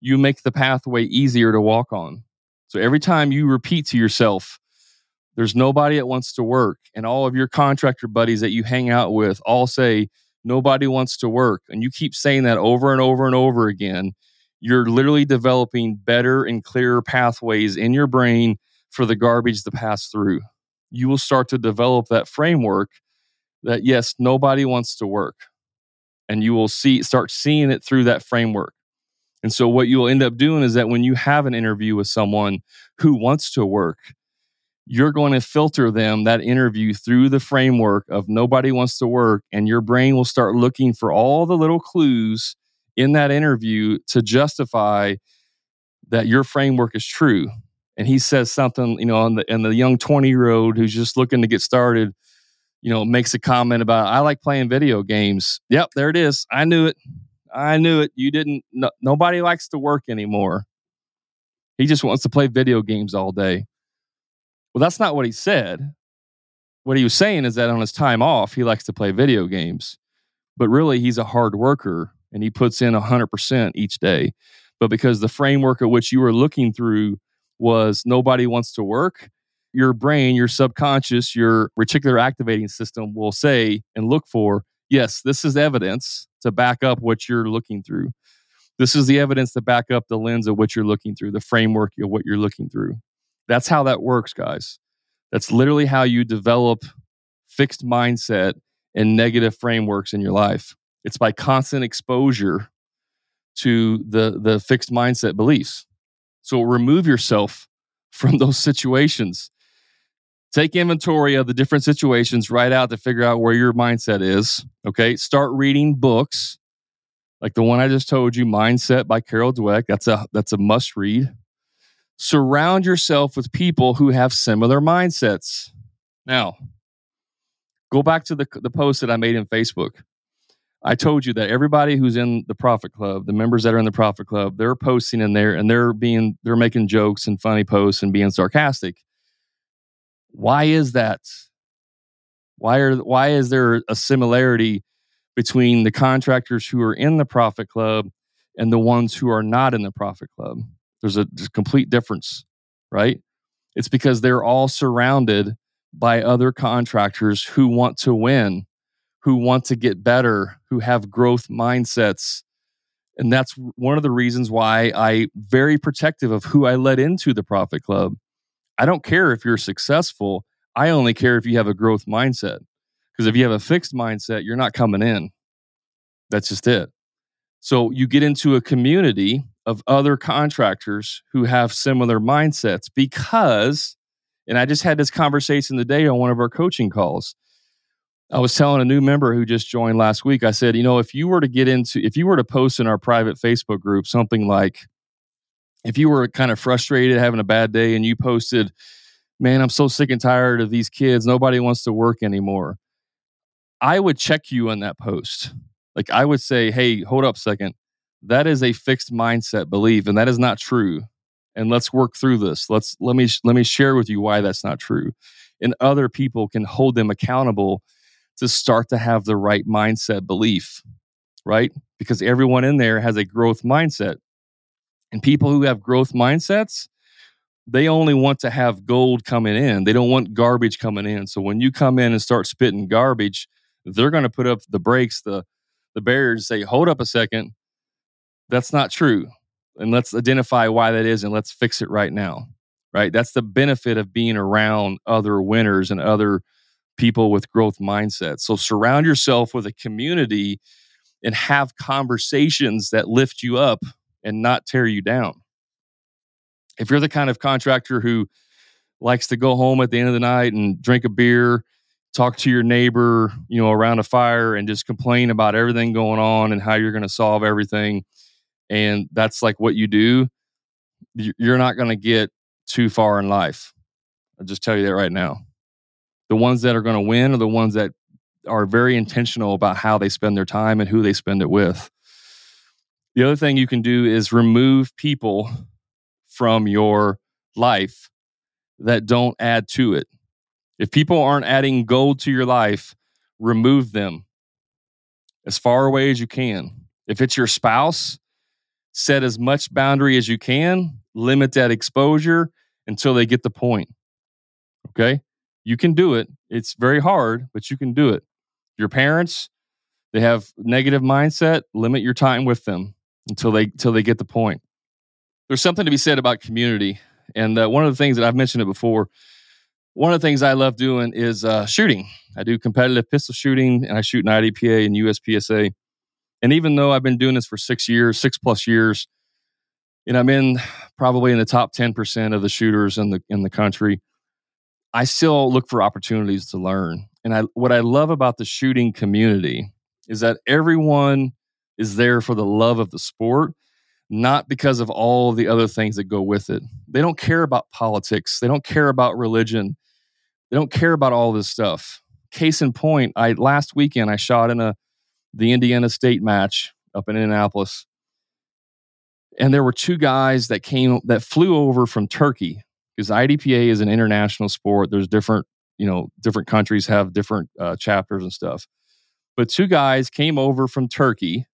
you make the pathway easier to walk on. So every time you repeat to yourself, there's nobody that wants to work. And all of your contractor buddies that you hang out with all say, nobody wants to work. And you keep saying that over and over and over again. You're literally developing better and clearer pathways in your brain for the garbage to pass through. You will start to develop that framework that, yes, nobody wants to work. And you will see, start seeing it through that framework. And so, what you'll end up doing is that when you have an interview with someone who wants to work, you're going to filter them that interview through the framework of nobody wants to work and your brain will start looking for all the little clues in that interview to justify that your framework is true. And he says something you know on the and the young 20 year old who's just looking to get started you know makes a comment about i like playing video games. Yep there it is. I knew it. I knew it. You didn't no, nobody likes to work anymore. He just wants to play video games all day well, that's not what he said. What he was saying is that on his time off, he likes to play video games. But really, he's a hard worker and he puts in 100% each day. But because the framework at which you were looking through was nobody wants to work, your brain, your subconscious, your reticular activating system will say and look for, yes, this is evidence to back up what you're looking through. This is the evidence to back up the lens of what you're looking through, the framework of what you're looking through. That's how that works, guys. That's literally how you develop fixed mindset and negative frameworks in your life. It's by constant exposure to the the fixed mindset beliefs. So remove yourself [laughs] from those situations. Take inventory of the different situations, write out to figure out where your mindset is. Okay. Start reading books like the one I just told you, Mindset by Carol Dweck. That's a that's a must read surround yourself with people who have similar mindsets. Now, go back to the, the post that I made in Facebook. I told you that everybody who's in the Profit Club, the members that are in the Profit Club, they're posting in there and they're being they're making jokes and funny posts and being sarcastic. Why is that? Why are why is there a similarity between the contractors who are in the Profit Club and the ones who are not in the Profit Club? There's a, complete difference, right? It's because they're all surrounded by other contractors who want to win, who want to get better, who have growth mindsets. And that's one of the reasons why I very protective of who I let into the Profit Club. I don't care if you're successful. I only care if you have a growth mindset. Because if you have a fixed mindset, you're not coming in. That's just it. So you get into a community of other contractors who have similar mindsets because, and I just had this conversation today on one of our coaching calls. I was telling a new member who just joined last week, I said, you know, if you were to get into, if you were to post in our private Facebook group something like, if you were kind of frustrated, having a bad day, and you posted, man, I'm so sick and tired of these kids. Nobody wants to work anymore. I would check you on that post. Like I would say, hey, hold up second. That is a fixed mindset belief and that is not true and let's work through this. Let's let me let me share with you why that's not true. And other people can hold them accountable to start to have the right mindset belief right? Because everyone in there has a growth mindset. And people who have growth mindsets they only want to have gold coming in. They don't want garbage coming in. So when you come in and start spitting garbage they're going to put up the brakes the the barriers say hold up a second that's not true. And let's identify why that is and let's fix it right now. right? That's the benefit of being around other winners and other people with growth mindsets. So surround yourself with a community and have conversations that lift you up and not tear you down. If you're the kind of contractor who likes to go home at the end of the night and drink a beer, talk to your neighbor, you know, around a fire and just complain about everything going on and how you're going to solve everything, and that's like what you do, you're not going to get too far in life. I'll just tell you that right now. The ones that are going to win are the ones that are very intentional about how they spend their time and who they spend it with. The other thing you can do is remove people from your life that don't add to it. If people aren't adding gold to your life, remove them as far away as you can. If it's your spouse, set as much boundary as you can, limit that exposure until they get the point. Okay? You can do it. It's very hard, but you can do it. Your parents, they have negative mindset, limit your time with them until they until they get the point. There's something to be said about community. And uh, one of the things that I've mentioned it before, one of the things I love doing is uh, shooting. I do competitive pistol shooting and I shoot in IDPA and USPSA. And even though I've been doing this for six years, six plus years, and I'm in probably in the top 10% of the shooters in the in the country, I still look for opportunities to learn. And I what I love about the shooting community is that everyone is there for the love of the sport not because of all the other things that go with it. They don't care about politics. They don't care about religion. They don't care about all this stuff. Case in point, I last weekend I shot in a the Indiana State match up in Indianapolis. And there were two guys that came that flew over from Turkey because IDPA is an international sport. There's different, you know, different countries have different uh, chapters and stuff. But two guys came over from Turkey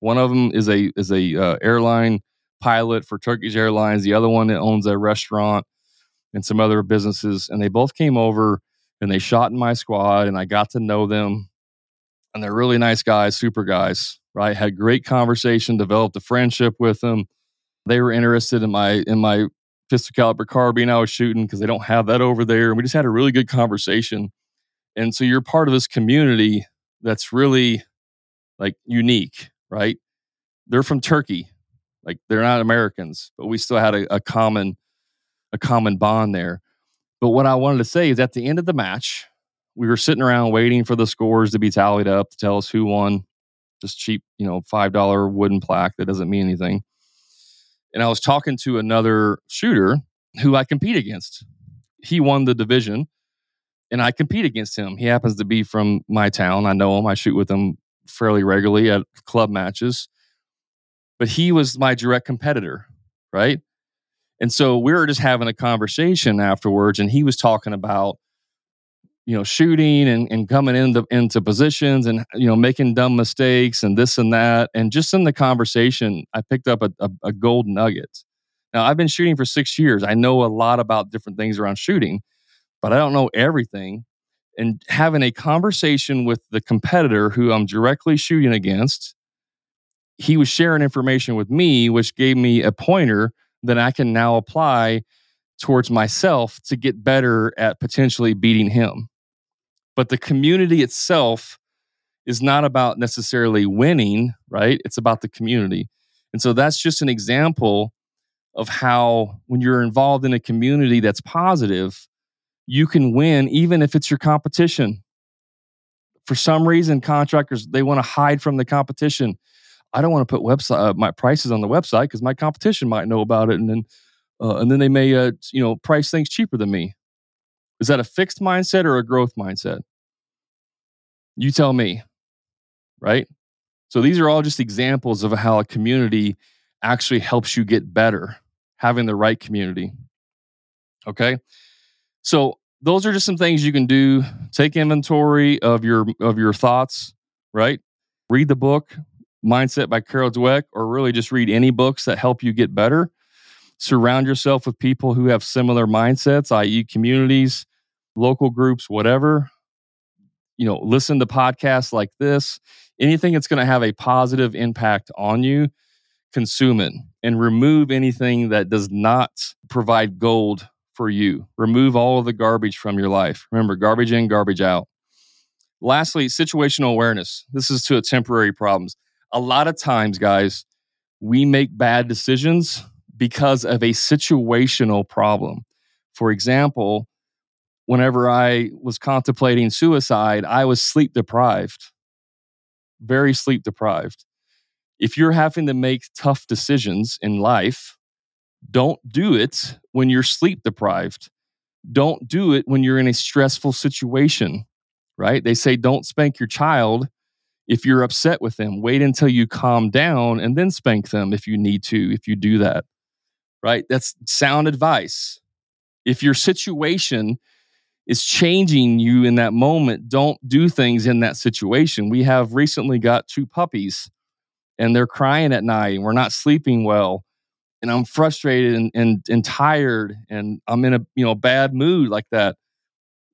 one of them is a is a uh, airline pilot for Turkish Airlines. The other one that owns a restaurant and some other businesses. And they both came over and they shot in my squad, and I got to know them. And they're really nice guys, super guys. Right, had great conversation, developed a friendship with them. They were interested in my in my pistol caliber carbine I was shooting because they don't have that over there. And we just had a really good conversation. And so you're part of this community that's really like unique right? They're from Turkey. Like they're not Americans, but we still had a, a common a common bond there. But what I wanted to say is at the end of the match, we were sitting around waiting for the scores to be tallied up to tell us who won. Just cheap, you know, five dollar wooden plaque that doesn't mean anything. And I was talking to another shooter who I compete against. He won the division, and I compete against him. He happens to be from my town. I know him. I shoot with him fairly regularly at club matches. But he was my direct competitor, right? And so we were just having a conversation afterwards, and he was talking about, you know, shooting and, and coming into into positions and you know making dumb mistakes and this and that. And just in the conversation, I picked up a, a, a gold nugget. Now I've been shooting for six years. I know a lot about different things around shooting, but I don't know everything and having a conversation with the competitor who I'm directly shooting against. He was sharing information with me, which gave me a pointer that I can now apply towards myself to get better at potentially beating him. But the community itself is not about necessarily winning, right? It's about the community. And so that's just an example of how, when you're involved in a community that's positive, you can win even if it's your competition. For some reason, contractors they want to hide from the competition. I don't want to put website uh, my prices on the website because my competition might know about it, and then uh, and then they may uh, you know price things cheaper than me. Is that a fixed mindset or a growth mindset? You tell me, right? So these are all just examples of how a community actually helps you get better, having the right community. Okay. So those are just some things you can do. Take inventory of your of your thoughts, right? Read the book Mindset by Carol Dweck, or really just read any books that help you get better. Surround yourself with people who have similar mindsets, i.e., communities, local groups, whatever. You know, listen to podcasts like this. Anything that's going to have a positive impact on you, consume it. and remove anything that does not provide gold for you. Remove all of the garbage from your life. Remember, garbage in, garbage out. Lastly, situational awareness. This is to a temporary problems. A lot of times, guys, we make bad decisions because of a situational problem. For example, whenever I was contemplating suicide, I was sleep deprived, very sleep deprived. If you're having to make tough decisions in life, don't do it when you're sleep deprived. Don't do it when you're in a stressful situation, right? They say don't spank your child if you're upset with them. Wait until you calm down and then spank them if you need to, if you do that, right? That's sound advice. If your situation is changing you in that moment, don't do things in that situation. We have recently got two puppies and they're crying at night and we're not sleeping well. And I'm frustrated and, and, and tired and I'm in a you know bad mood like that.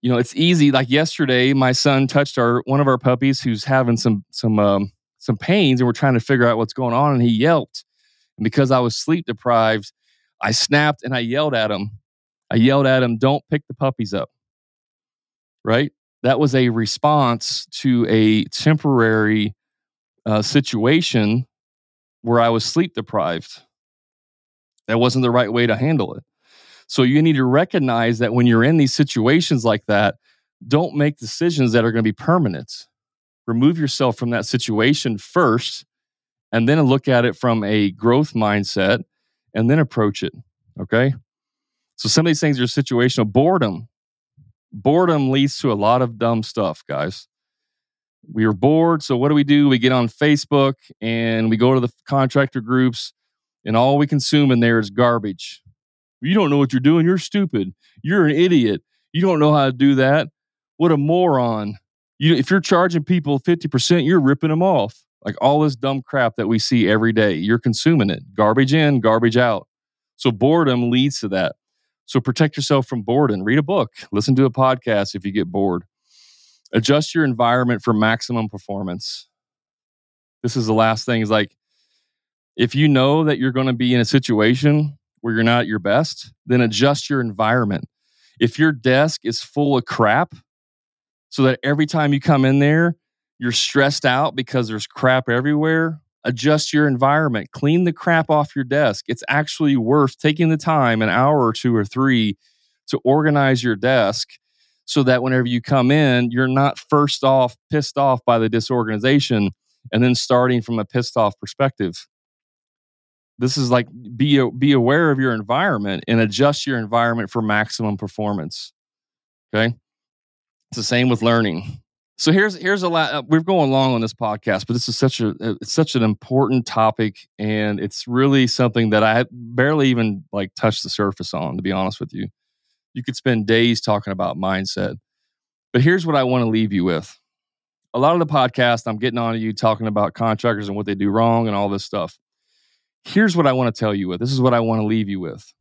You know, it's easy. Like yesterday, my son touched our one of our puppies who's having some some um, some pains, and we're trying to figure out what's going on. And he yelped, and because I was sleep deprived, I snapped and I yelled at him. I yelled at him, "Don't pick the puppies up." right? That was a response to a temporary uh, situation where I was sleep deprived. That wasn't the right way to handle it. So you need to recognize that when you're in these situations like that, don't make decisions that are going to be permanent. Remove yourself from that situation first and then look at it from a growth mindset and then approach it. Okay. So some of these things are situational. Boredom boredom leads to a lot of dumb stuff, guys. We are bored. So, what do we do? We get on Facebook and we go to the contractor groups, and all we consume in there is garbage. You don't know what you're doing. You're stupid. You're an idiot. You don't know how to do that. What a moron. You, if you're charging people 50%, you're ripping them off. Like all this dumb crap that we see every day, you're consuming it. Garbage in, garbage out. So boredom leads to that. So protect yourself from boredom. Read a book, listen to a podcast if you get bored. Adjust your environment for maximum performance. This is the last thing is like if you know that you're going to be in a situation where you're not at your best, then adjust your environment. If your desk is full of crap, so that every time you come in there, you're stressed out because there's crap everywhere, adjust your environment, clean the crap off your desk. It's actually worth taking the time, an hour or two or three, to organize your desk so that whenever you come in, you're not first off pissed off by the disorganization and then starting from a pissed off perspective. This is like be be aware of your environment and adjust your environment for maximum performance. Okay? It's the same with learning. So here's here's a lot. Uh, we're going long on this podcast, but this is such a uh, it's such an important topic, and it's really something that I barely even like touched the surface on. To be honest with you, you could spend days talking about mindset. But here's what I want to leave you with. A lot of the podcast, I'm getting on to you talking about contractors and what they do wrong and all this stuff. Here's what I want to tell you with. This is what I want to leave you with.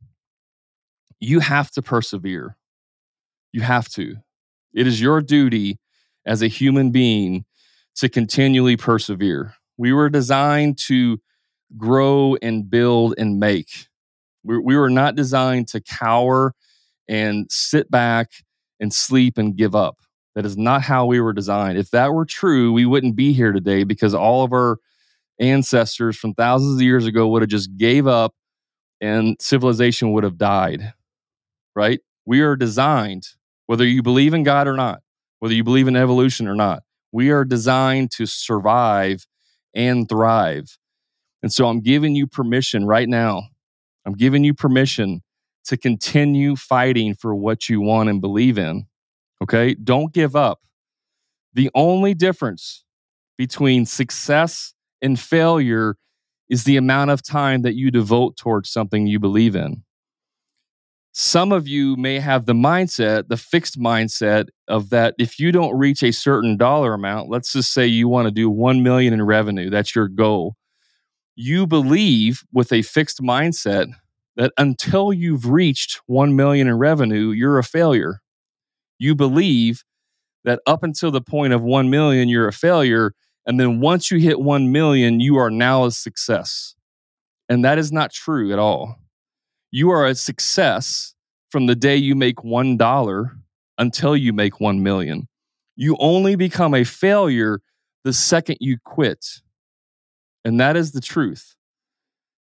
You have to persevere. You have to. It is your duty as a human being to continually persevere. We were designed to grow and build and make. We, we were not designed to cower and sit back and sleep and give up. That is not how we were designed. If that were true, we wouldn't be here today because all of our ancestors from thousands of years ago would have just gave up and civilization would have died. Right? We are designed, whether you believe in God or not, whether you believe in evolution or not. We are designed to survive and thrive. And so I'm giving you permission right now. I'm giving you permission to continue fighting for what you want and believe in. Okay? Don't give up. The only difference between success and failure is the amount of time that you devote towards something you believe in. Some of you may have the mindset, the fixed mindset of that if you don't reach a certain dollar amount, let's just say you want to do 1 million in revenue, that's your goal. You believe with a fixed mindset that until you've reached 1 million in revenue, you're a failure. You believe that up until the point of 1 million, you're a failure. And then once you hit 1 million, you are now a success. And that is not true at all. You are a success from the day you make $1 until you make 1 million. You only become a failure the second you quit. And that is the truth.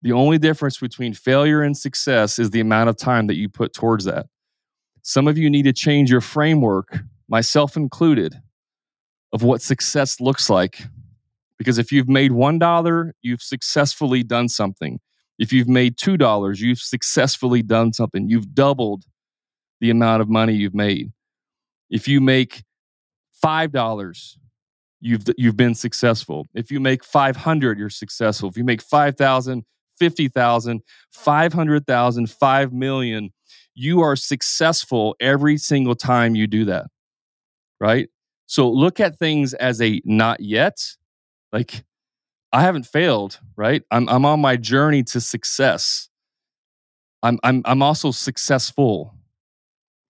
The only difference between failure and success is the amount of time that you put towards that. Some of you need to change your framework, myself included, of what success looks like. Because if you've made $1, you've successfully done something. If you've made $2, you've successfully done something. You've doubled the amount of money you've made. If you make $5, you've you've been successful. If you make 500, you're successful. If you make 5,000, 50,000, 500,000, 5 million, you are successful every single time you do that. Right? So look at things as a not yet. Like I haven't failed, right? I'm I'm on my journey to success. I'm I'm I'm also successful.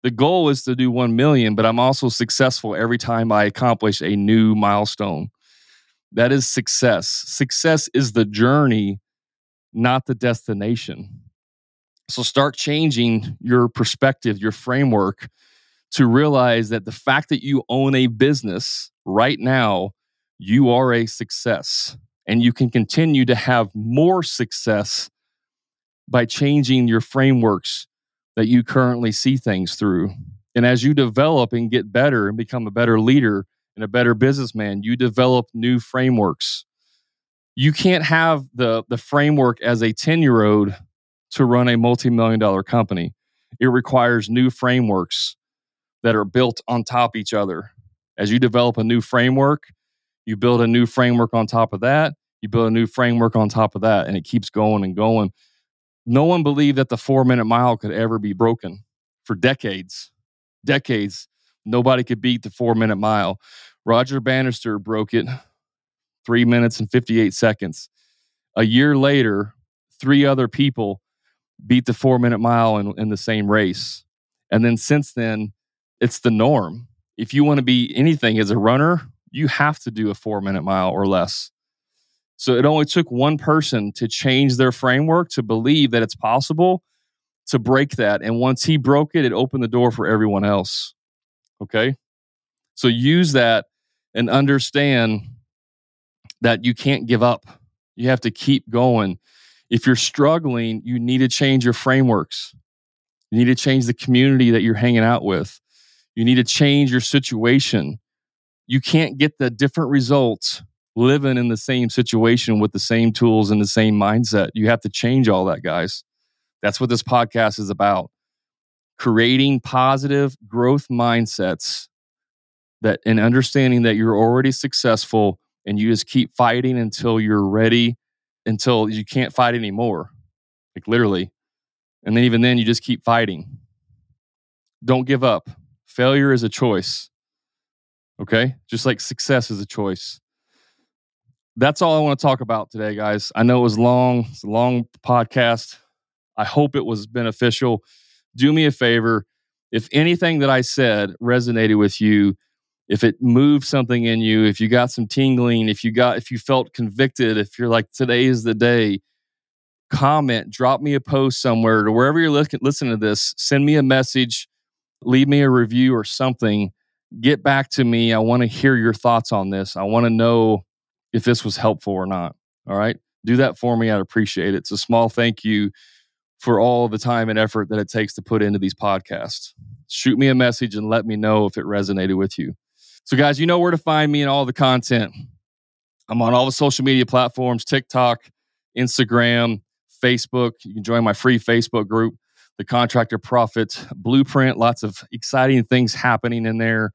The goal is to do 1 million, but I'm also successful every time I accomplish a new milestone. That is success. Success is the journey, not the destination. So start changing your perspective, your framework to realize that the fact that you own a business right now, you are a success and you can continue to have more success by changing your frameworks that you currently see things through. And as you develop and get better and become a better leader and a better businessman, you develop new frameworks. You can't have the, the framework as a 10 year old to run a multi million dollar company. It requires new frameworks that are built on top each other. As you develop a new framework, you build a new framework on top of that, you build a new framework on top of that, and it keeps going and going no one believed that the four minute mile could ever be broken for decades. Decades. Nobody could beat the four minute mile. Roger Bannister broke it three minutes and 58 seconds. A year later, three other people beat the four minute mile in, in the same race. And then since then, it's the norm. If you want to be anything as a runner, you have to do a four minute mile or less. So it only took one person to change their framework to believe that it's possible to break that. And once he broke it, it opened the door for everyone else. Okay. So use that and understand that you can't give up. You have to keep going. If you're struggling, you need to change your frameworks. You need to change the community that you're hanging out with. You need to change your situation. You can't get the different results living in the same situation with the same tools and the same mindset. You have to change all that, guys. That's what this podcast is about. Creating positive growth mindsets that and understanding that you're already successful and you just keep fighting until you're ready, until you can't fight anymore. Like literally. And then even then you just keep fighting. Don't give up. Failure is a choice. Okay? Just like success is a choice that's all I want to talk about today, guys. I know it was long, it's a long podcast. I hope it was beneficial. Do me a favor. If anything that I said resonated with you, if it moved something in you, if you got some tingling, if you got if you felt convicted, if you're like today is the day, comment, drop me a post somewhere to wherever you're listening to this, send me a message, leave me a review or something. Get back to me. I want to hear your thoughts on this. I want to know if this was helpful or not. All right. Do that for me. I'd appreciate it. It's a small thank you for all the time and effort that it takes to put into these podcasts. Shoot me a message and let me know if it resonated with you. So, guys, you know where to find me and all the content. I'm on all the social media platforms TikTok, Instagram, Facebook. You can join my free Facebook group, The Contractor Profit Blueprint. Lots of exciting things happening in there.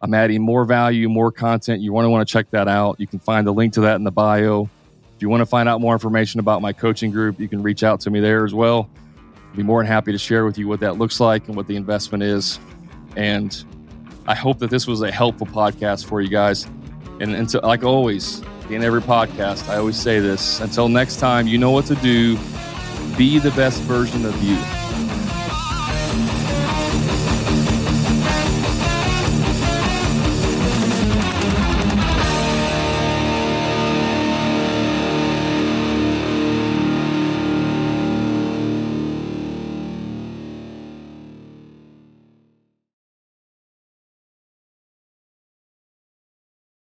I'm adding more value, more content. You want to want to check that out. You can find the link to that in the bio. If you want to find out more information about my coaching group, you can reach out to me there as well. I'd be more than happy to share with you what that looks like and what the investment is. And I hope that this was a helpful podcast for you guys. And, and to, like always, in every podcast, I always say this until next time, you know what to do. Be the best version of you.